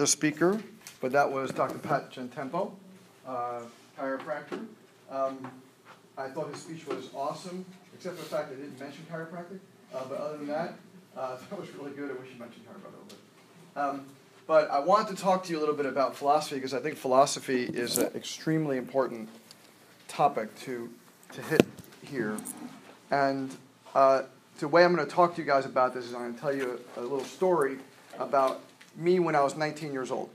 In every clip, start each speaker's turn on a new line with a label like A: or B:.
A: the speaker, but that was Dr. Pat Gentempo, uh, chiropractor. Um, I thought his speech was awesome, except for the fact that he didn't mention chiropractic. Uh, but other than that, uh, that was really good. I wish he mentioned chiropractic a little bit. Um, but I want to talk to you a little bit about philosophy because I think philosophy is an extremely important topic to, to hit here. And uh, the way I'm going to talk to you guys about this is I'm going to tell you a, a little story about me when I was 19 years old.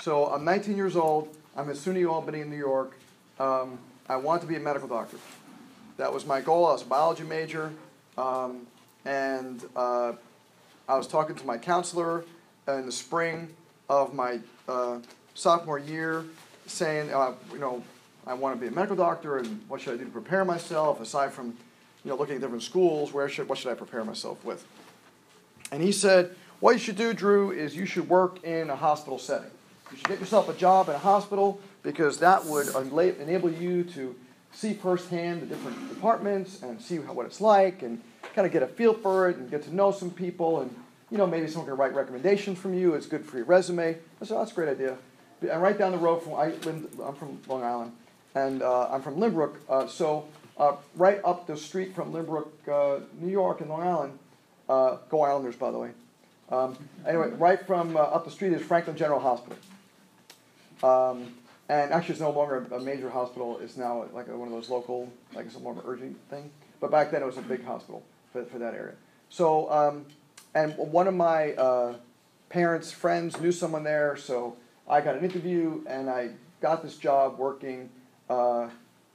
A: So I'm 19 years old. I'm at SUNY Albany in New York. Um, I want to be a medical doctor. That was my goal. I was a biology major. Um, and uh, I was talking to my counselor in the spring of my uh, sophomore year, saying, uh, you know, I want to be a medical doctor, and what should I do to prepare myself? Aside from, you know, looking at different schools, where should what should I prepare myself with? And he said, what you should do, Drew, is you should work in a hospital setting. You should get yourself a job in a hospital because that would enable you to see firsthand the different departments and see what it's like and kind of get a feel for it and get to know some people and you know maybe someone can write recommendations from you. It's good for your resume. Oh, that's a great idea. And right down the road from I am from Long Island and uh, I'm from Lynbrook, uh, so uh, right up the street from Lynbrook, uh, New York, and Long Island. Uh, go Islanders, by the way. Um, anyway, right from uh, up the street is Franklin General Hospital. Um, and actually, it's no longer a major hospital. It's now like a, one of those local, like it's a more of an urgent thing. But back then, it was a big hospital for, for that area. So, um, and one of my uh, parents' friends knew someone there, so I got an interview and I got this job working, uh,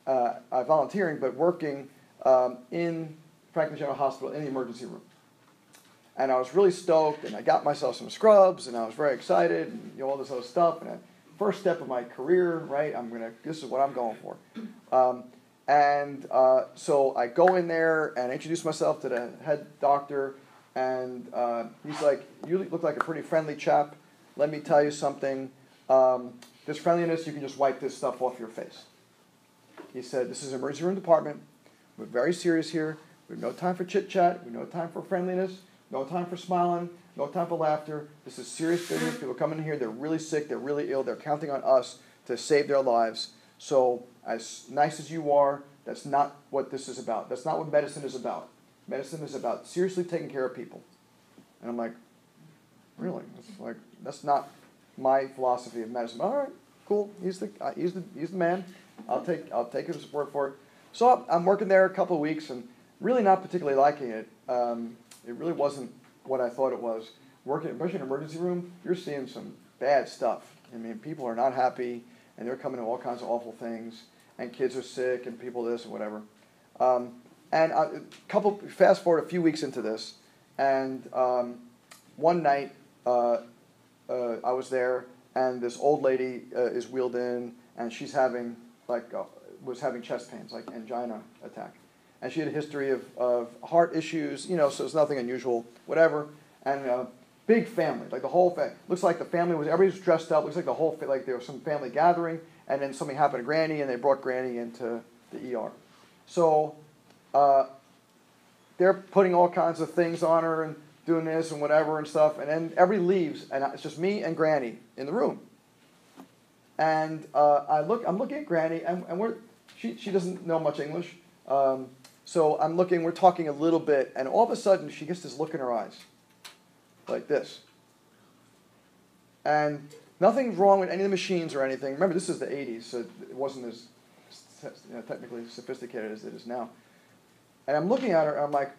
A: uh, volunteering, but working um, in Franklin General Hospital in the emergency room and I was really stoked, and I got myself some scrubs, and I was very excited, and you know, all this other stuff. And first step of my career, right? I'm gonna. This is what I'm going for. Um, and uh, so I go in there and introduce myself to the head doctor, and uh, he's like, "You look like a pretty friendly chap. Let me tell you something. Um, this friendliness, you can just wipe this stuff off your face." He said, "This is emergency room department. We're very serious here. We have no time for chit chat. We have no time for friendliness." No time for smiling. No time for laughter. This is serious business. People come in here, they're really sick, they're really ill, they're counting on us to save their lives. So, as nice as you are, that's not what this is about. That's not what medicine is about. Medicine is about seriously taking care of people. And I'm like, really? That's like that's not my philosophy of medicine. All right, cool. He's the uh, he's the he's the man. I'll take I'll take his word for it. So I'm working there a couple of weeks and really not particularly liking it. Um, it really wasn't what I thought it was. Working, especially in an emergency room, you're seeing some bad stuff. I mean, people are not happy, and they're coming to all kinds of awful things, and kids are sick, and people this and whatever. Um, and a couple, fast forward a few weeks into this, and um, one night uh, uh, I was there, and this old lady uh, is wheeled in, and she's having like uh, was having chest pains, like angina attack and she had a history of, of heart issues, you know, so it's nothing unusual, whatever. And uh, big family, like the whole family. Looks like the family was, everybody was dressed up, looks like the whole, like there was some family gathering, and then something happened to Granny, and they brought Granny into the ER. So uh, they're putting all kinds of things on her and doing this and whatever and stuff, and then everybody leaves, and it's just me and Granny in the room. And uh, I look, I'm looking at Granny, and, and we're, she, she doesn't know much English. Um, so I'm looking, we're talking a little bit, and all of a sudden she gets this look in her eyes, like this. And nothing's wrong with any of the machines or anything. Remember, this is the 80s, so it wasn't as you know, technically sophisticated as it is now. And I'm looking at her, and I'm like,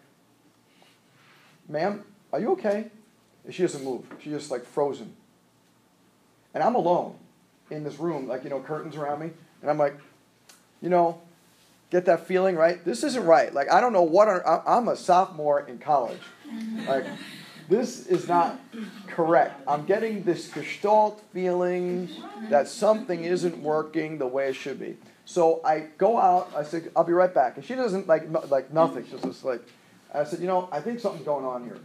A: ma'am, are you okay? And she doesn't move. She's just like frozen. And I'm alone in this room, like, you know, curtains around me. And I'm like, you know, Get that feeling, right? This isn't right. Like, I don't know what, I'm a sophomore in college. Like, this is not correct. I'm getting this gestalt feeling that something isn't working the way it should be. So I go out. I said, "I'll be right back." And she doesn't like like nothing. She's just like, I said, "You know, I think something's going on here."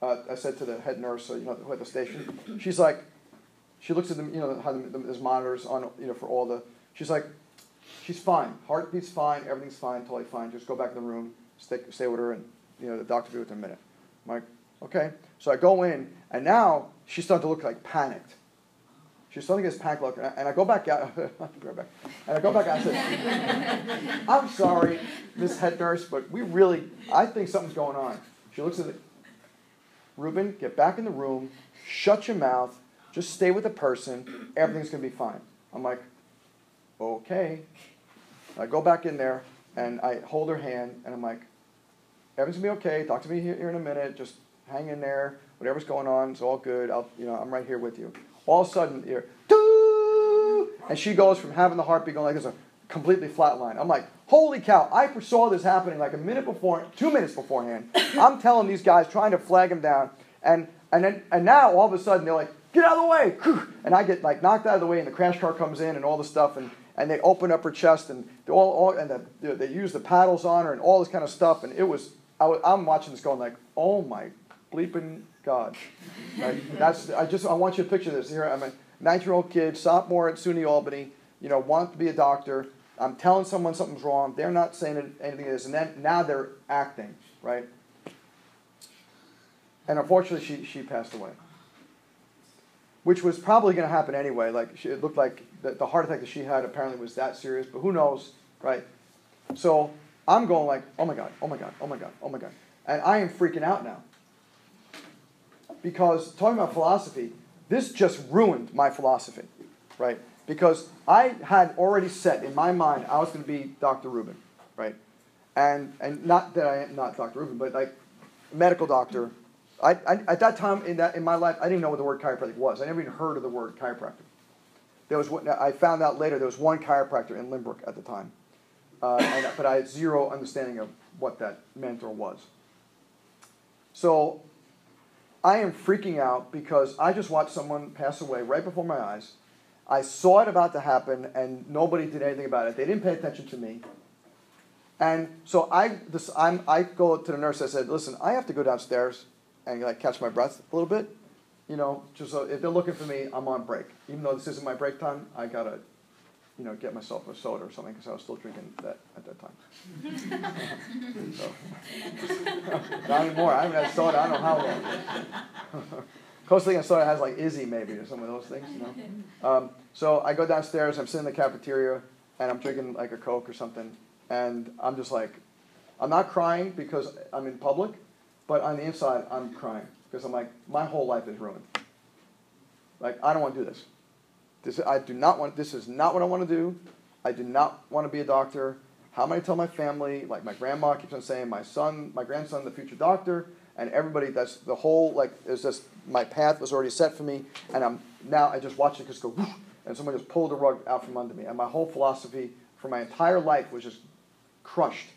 A: Uh, I said to the head nurse, you know, at the station. She's like, she looks at them, you know, how the, there's monitors on, you know, for all the. She's like, she's fine. Heartbeat's fine. Everything's fine. Totally fine. Just go back in the room. Stay, stay with her, and you know the doctor will be with her in a minute. I'm like, Okay? So I go in, and now she's starting to look like panicked. She's starting to get this panic look, and I, and I go back out. back. And I go back out and say, I'm sorry, Miss Head Nurse, but we really, I think something's going on. She looks at it. Rubin, get back in the room, shut your mouth, just stay with the person, everything's to be fine. I'm like, okay. I go back in there, and I hold her hand, and I'm like, everything's to be okay. Talk to me here, here in a minute. Just hang in there. Whatever's going on, it's all good. I'll, you know, I'm right here with you. All of a sudden, you're, Doo! and she goes from having the heartbeat going like this, a completely flat line. I'm like, holy cow! I foresaw this happening like a minute before, two minutes beforehand. I'm telling these guys, trying to flag him down, and and then and now all of a sudden they're like, get out of the way, and I get like knocked out of the way, and the crash car comes in, and all the stuff, and and they open up her chest, and all, all and the, they use the paddles on her, and all this kind of stuff, and it was I was, I'm watching this going like, oh my bleeping God. Right? That's, I just I want you to picture this. Here I'm a 19 year old kid, sophomore at SUNY Albany, you know, want to be a doctor. I'm telling someone something's wrong. They're not saying anything and then now they're acting, right? And unfortunately, she, she passed away, which was probably going to happen anyway. Like she, it looked like the, the heart attack that she had apparently was that serious, but who knows, right? So I'm going like, oh my god, oh my god, oh my god, oh my god, and I am freaking out now because talking about philosophy, this just ruined my philosophy, right? Because I had already set in my mind I was going to be Dr. Rubin, right? And and not that I am not Dr. Rubin, but like medical doctor. I, I, at that time in that in my life, I didn't know what the word chiropractic was. I never even heard of the word chiropractic. There was I found out later there was one chiropractor in Lynbrook at the time, uh, and, but I had zero understanding of what that meant or was. So I am freaking out because I just watched someone pass away right before my eyes. I saw it about to happen, and nobody did anything about it. They didn't pay attention to me. And so I, this, I'm, I go to the nurse. I said, "Listen, I have to go downstairs and like catch my breath a little bit. You know, just so if they're looking for me, I'm on break. Even though this isn't my break time, I gotta you know, get myself a soda or something because I was still drinking that at that time. so, not anymore. I haven't had soda. I don't know how long. Closest thing I soda has like Izze maybe or some of those things. You know. Um, so I go downstairs. I'm sitting in the cafeteria and I'm drinking like a Coke or something, and I'm just like, I'm not crying because I'm in public, but on the inside I'm crying because I'm like, my whole life is ruined. Like I don't want to do this. This, I do not want, this is not what I want to do. I do not want to be a doctor. How am I going to tell my family? Like my grandma keeps on saying, my son, my grandson, the future doctor, and everybody. That's the whole like. It's just my path was already set for me, and I'm now I just watch it just go, whoosh, and someone just pulled the rug out from under me, and my whole philosophy for my entire life was just crushed.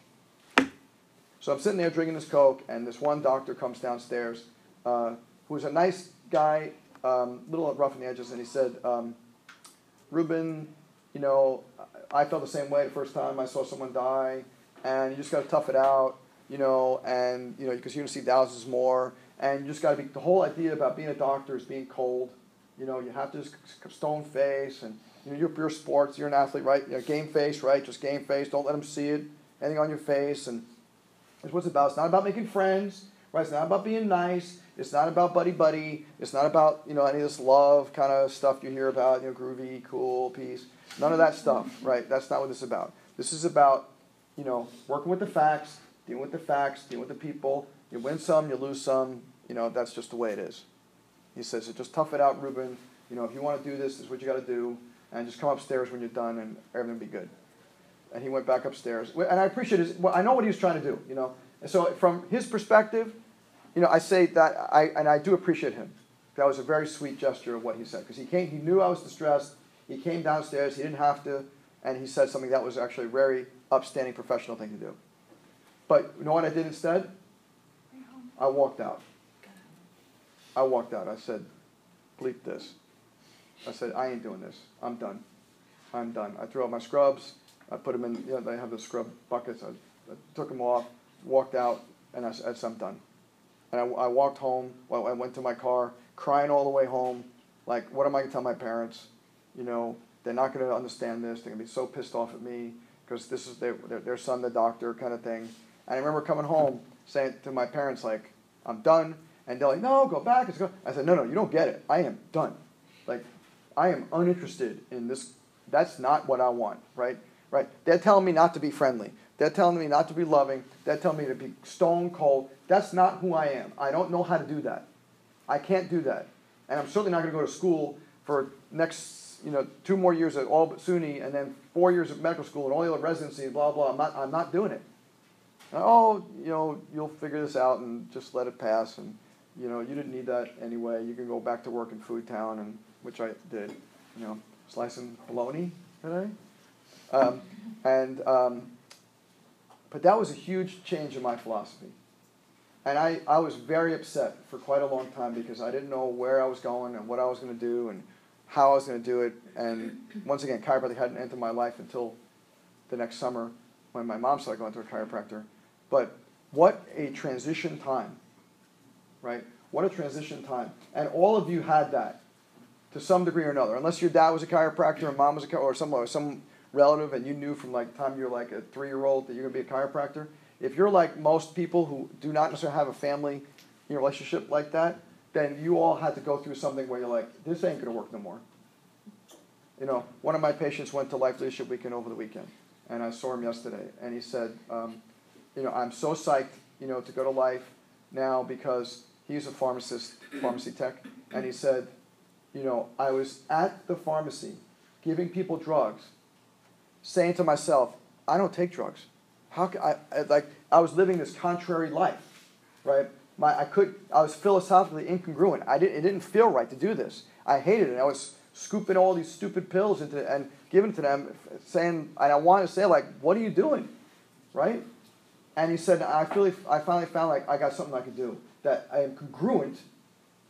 A: So I'm sitting there drinking this coke, and this one doctor comes downstairs, uh, was a nice guy, um, little rough on the edges, and he said. Um, Rubin, you know, I felt the same way the first time I saw someone die, and you just got to tough it out, you know, and you know because you're gonna see thousands more, and you just got to be the whole idea about being a doctor is being cold, you know, you have to just stone face, and you know you're pure sports, you're an athlete, right? You know, game face, right? Just game face. Don't let them see it, anything on your face, and that's what it's about. It's not about making friends, right? It's not about being nice. It's not about buddy buddy. It's not about you know any of this love kind of stuff you hear about. You know, groovy, cool, peace. None of that stuff, right? That's not what this is about. This is about you know working with the facts, dealing with the facts, dealing with the people. You win some, you lose some. You know that's just the way it is. He says, just tough it out, Rubin. You know, if you want to do this, this is what you got to do, and just come upstairs when you're done, and everything will be good. And he went back upstairs, and I appreciate his. Well, I know what he was trying to do. You know, and so from his perspective, you know, I say that, I, and I do appreciate him. That was a very sweet gesture of what he said because he came, he knew I was distressed. He came downstairs. He didn't have to, and he said something that was actually a very upstanding professional thing to do. But you know what I did instead? I walked out. I walked out. I said, "Bleep this." I said, "I ain't doing this. I'm done. I'm done." I threw out my scrubs. I put them in. You know, they have the scrub buckets. I, I took them off, walked out, and I, I said, "I'm done." And I, I walked home. Well, I went to my car, crying all the way home. Like, what am I going to tell my parents? You know, they're not going to understand this. They're going to be so pissed off at me because this is their, their, their son, the doctor, kind of thing. And I remember coming home saying to my parents, like, I'm done. And they're like, no, go back. It's. I said, no, no, you don't get it. I am done. Like, I am uninterested in this. That's not what I want, right? Right? They're telling me not to be friendly. They're telling me not to be loving. They're telling me to be stone cold. That's not who I am. I don't know how to do that. I can't do that. And I'm certainly not going to go to school for next, you know, two more years at all but SUNY and then four years of medical school and all the other residency, blah, blah. I'm not, I'm not doing it. oh, you know, you'll figure this out and just let it pass. And, you know, you didn't need that anyway. You can go back to work in Food Town, and, which I did, you know, slicing bologna today. Um, and, um, but that was a huge change in my philosophy. And I, I was very upset for quite a long time because I didn't know where I was going and what I was going to do and how I was going to do it. And once again, chiropractic hadn't entered my life until the next summer when my mom started going to a chiropractor. But what a transition time, right? What a transition time. And all of you had that to some degree or another. Unless your dad was a chiropractor and mom was a chiropractor, or some, or some relative and you knew from like time you're like a three year old that you're going to be a chiropractor if you're like most people who do not necessarily have a family relationship like that, then you all had to go through something where you're like, this ain't gonna work no more. You know, one of my patients went to Life Leadership Weekend over the weekend, and I saw him yesterday, and he said, um, you know, I'm so psyched, you know, to go to Life now because he's a pharmacist, pharmacy tech, and he said, you know, I was at the pharmacy giving people drugs, saying to myself, I don't take drugs. How can I, I like I was living this contrary life, right? My I could I was philosophically incongruent. I didn't it didn't feel right to do this. I hated it. I was scooping all these stupid pills into and giving to them, saying and I wanted to say like, what are you doing, right? And he said, I feel I finally found like I got something I could do that I am congruent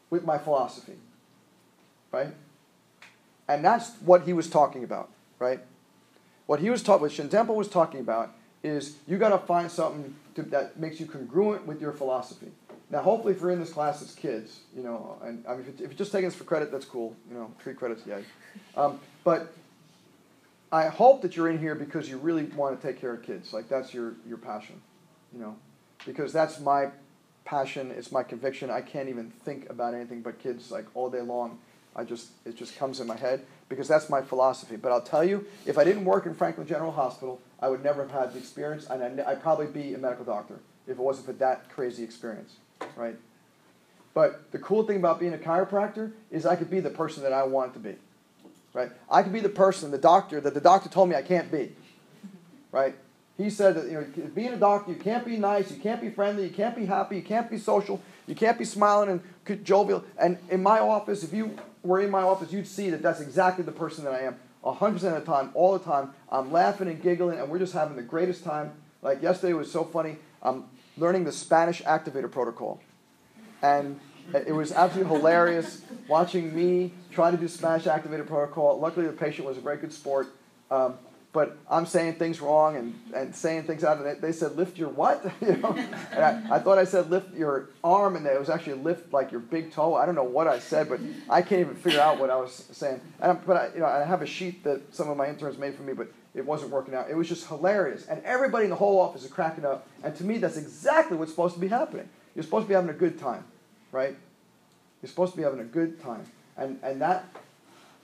A: with my philosophy, right? And that's what he was talking about, right? What he was talking, what Gentempo was talking about is you got to find something to, that makes you congruent with your philosophy. Now, hopefully, if you're in this class as kids, you know, and I mean, if, you're just taking this for credit, that's cool. You know, three credits, yay. Um, but I hope that you're in here because you really want to take care of kids. Like that's your your passion, you know, because that's my passion. It's my conviction. I can't even think about anything but kids like all day long. I just it just comes in my head because that's my philosophy. But I'll tell you, if I didn't work in Franklin General Hospital, I would never have had the experience, and I'd, probably be a medical doctor if it wasn't for that crazy experience, right? But the cool thing about being a chiropractor is I could be the person that I want to be, right? I could be the person, the doctor that the doctor told me I can't be, right? He said that you know, being a doctor, you can't be nice, you can't be friendly, you can't be happy, you can't be social, you can't be smiling and jovial. And in my office, if you were in my office, you'd see that that's exactly the person that I am. 100% of the time, all the time. I'm laughing and giggling, and we're just having the greatest time. Like yesterday was so funny. I'm learning the Spanish activator protocol. And it was absolutely hilarious watching me try to do Spanish activator protocol. Luckily, the patient was a very good sport. Um, but I'm saying things wrong and, and saying things out. And they said, lift your what? you know? And I, I thought I said lift your arm, and it was actually lift like your big toe. I don't know what I said, but I can't even figure out what I was saying. And I, but I, you know, I have a sheet that some of my interns made for me, but it wasn't working out. It was just hilarious. And everybody in the whole office is cracking up. And to me, that's exactly what's supposed to be happening. You're supposed to be having a good time, right? You're supposed to be having a good time. And, and that,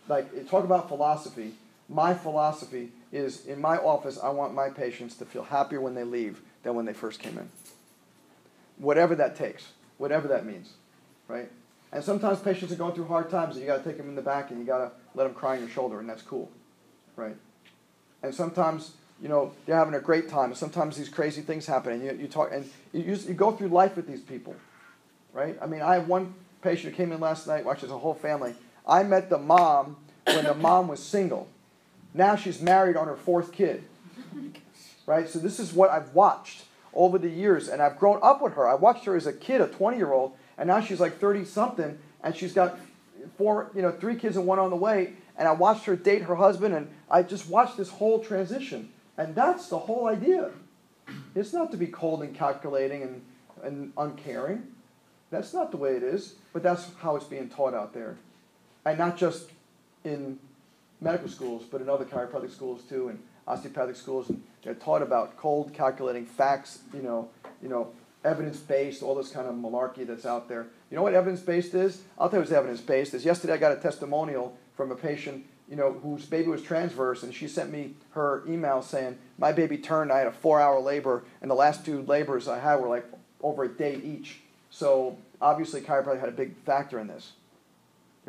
A: like, talk about philosophy. My philosophy is in my office, I want my patients to feel happier when they leave than when they first came in. Whatever that takes, whatever that means, right? And sometimes patients are going through hard times and you got to take them in the back and you got to let them cry on your shoulder, and that's cool, right? And sometimes, you know, they're having a great time, and sometimes these crazy things happen, and you, you talk, and you, you go through life with these people, right? I mean, I have one patient who came in last night, watched as a whole family. I met the mom when the mom was single now she's married on her fourth kid. Right? So this is what I've watched over the years, and I've grown up with her. I watched her as a kid, a 20 year old, and now she's like 30 something, and she's got four, you know, three kids and one on the way. And I watched her date her husband, and I just watched this whole transition. And that's the whole idea. It's not to be cold and calculating and, and uncaring. That's not the way it is, but that's how it's being taught out there. And not just in medical schools, but in other chiropractic schools too, and osteopathic schools, and they're taught about cold calculating facts, you know, you know, evidence based, all this kind of malarkey that's out there. You know what evidence based is? I'll tell you what's evidence based is. Yesterday I got a testimonial from a patient, you know, whose baby was transverse, and she sent me her email saying my baby turned. I had a four-hour labor, and the last two labors I had were like over a day each. So obviously chiropractic had a big factor in this,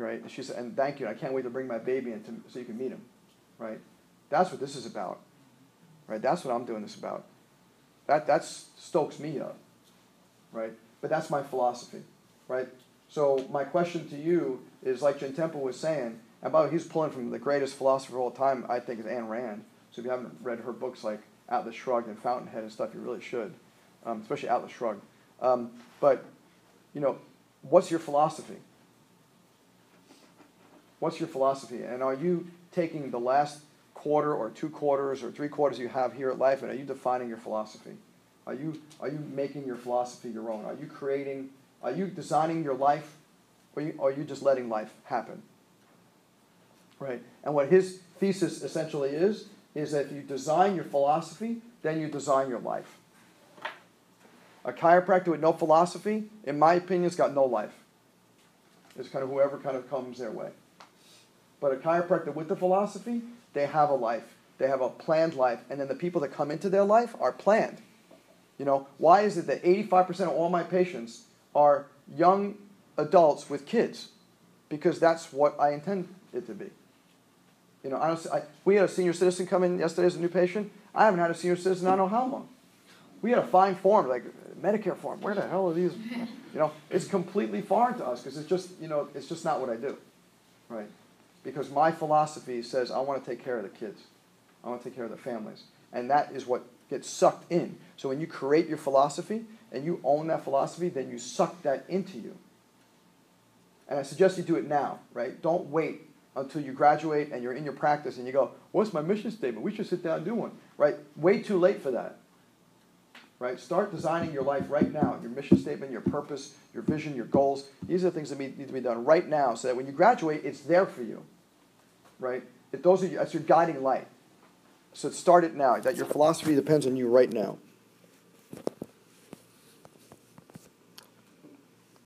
A: right? And she said, and thank you. I can't wait to bring my baby in to, so you can meet him, right? That's what this is about, right? That's what I'm doing this about. That that stokes me up, right? But that's my philosophy, right? So my question to you is, like Gentempo was saying, and by the way, he's pulling from the greatest philosopher of all time, I think, is Ayn Rand. So if you haven't read her books like Atlas Shrugged and Fountainhead and stuff, you really should, um, especially Atlas Shrugged. Um, but you know, what's your philosophy? What's your philosophy? And are you taking the last quarter or two quarters or three quarters you have here at life and are you defining your philosophy? Are you, are you making your philosophy your own? Are you creating, are you designing your life or you, are you just letting life happen? Right? And what his thesis essentially is, is that if you design your philosophy, then you design your life. A chiropractor with no philosophy, in my opinion, has got no life. It's kind of whoever kind of comes their way. But a chiropractor with the philosophy, they have a life. They have a planned life. And then the people that come into their life are planned. You know, why is it that 85% of all my patients are young adults with kids? Because that's what I intend it to be. You know, I, I we had a senior citizen come in yesterday as a new patient. I haven't had a senior citizen I don't know how long. We had a fine form, like Medicare form. Where the hell are these? You know, it's completely foreign to us because it's just, you know, it's just not what I do, right? Because my philosophy says I want to take care of the kids, I want to take care of the families, and that is what gets sucked in. So when you create your philosophy and you own that philosophy, then you suck that into you. And I suggest you do it now, right? Don't wait until you graduate and you're in your practice and you go, "What's my mission statement? We should sit down and do one." Right? Way too late for that right? Start designing your life right now, your mission statement, your purpose, your vision, your goals. These are the things that need to be done right now so that when you graduate, it's there for you, right? It, those are, that's your guiding light. So start it now. That your philosophy depends on you right now.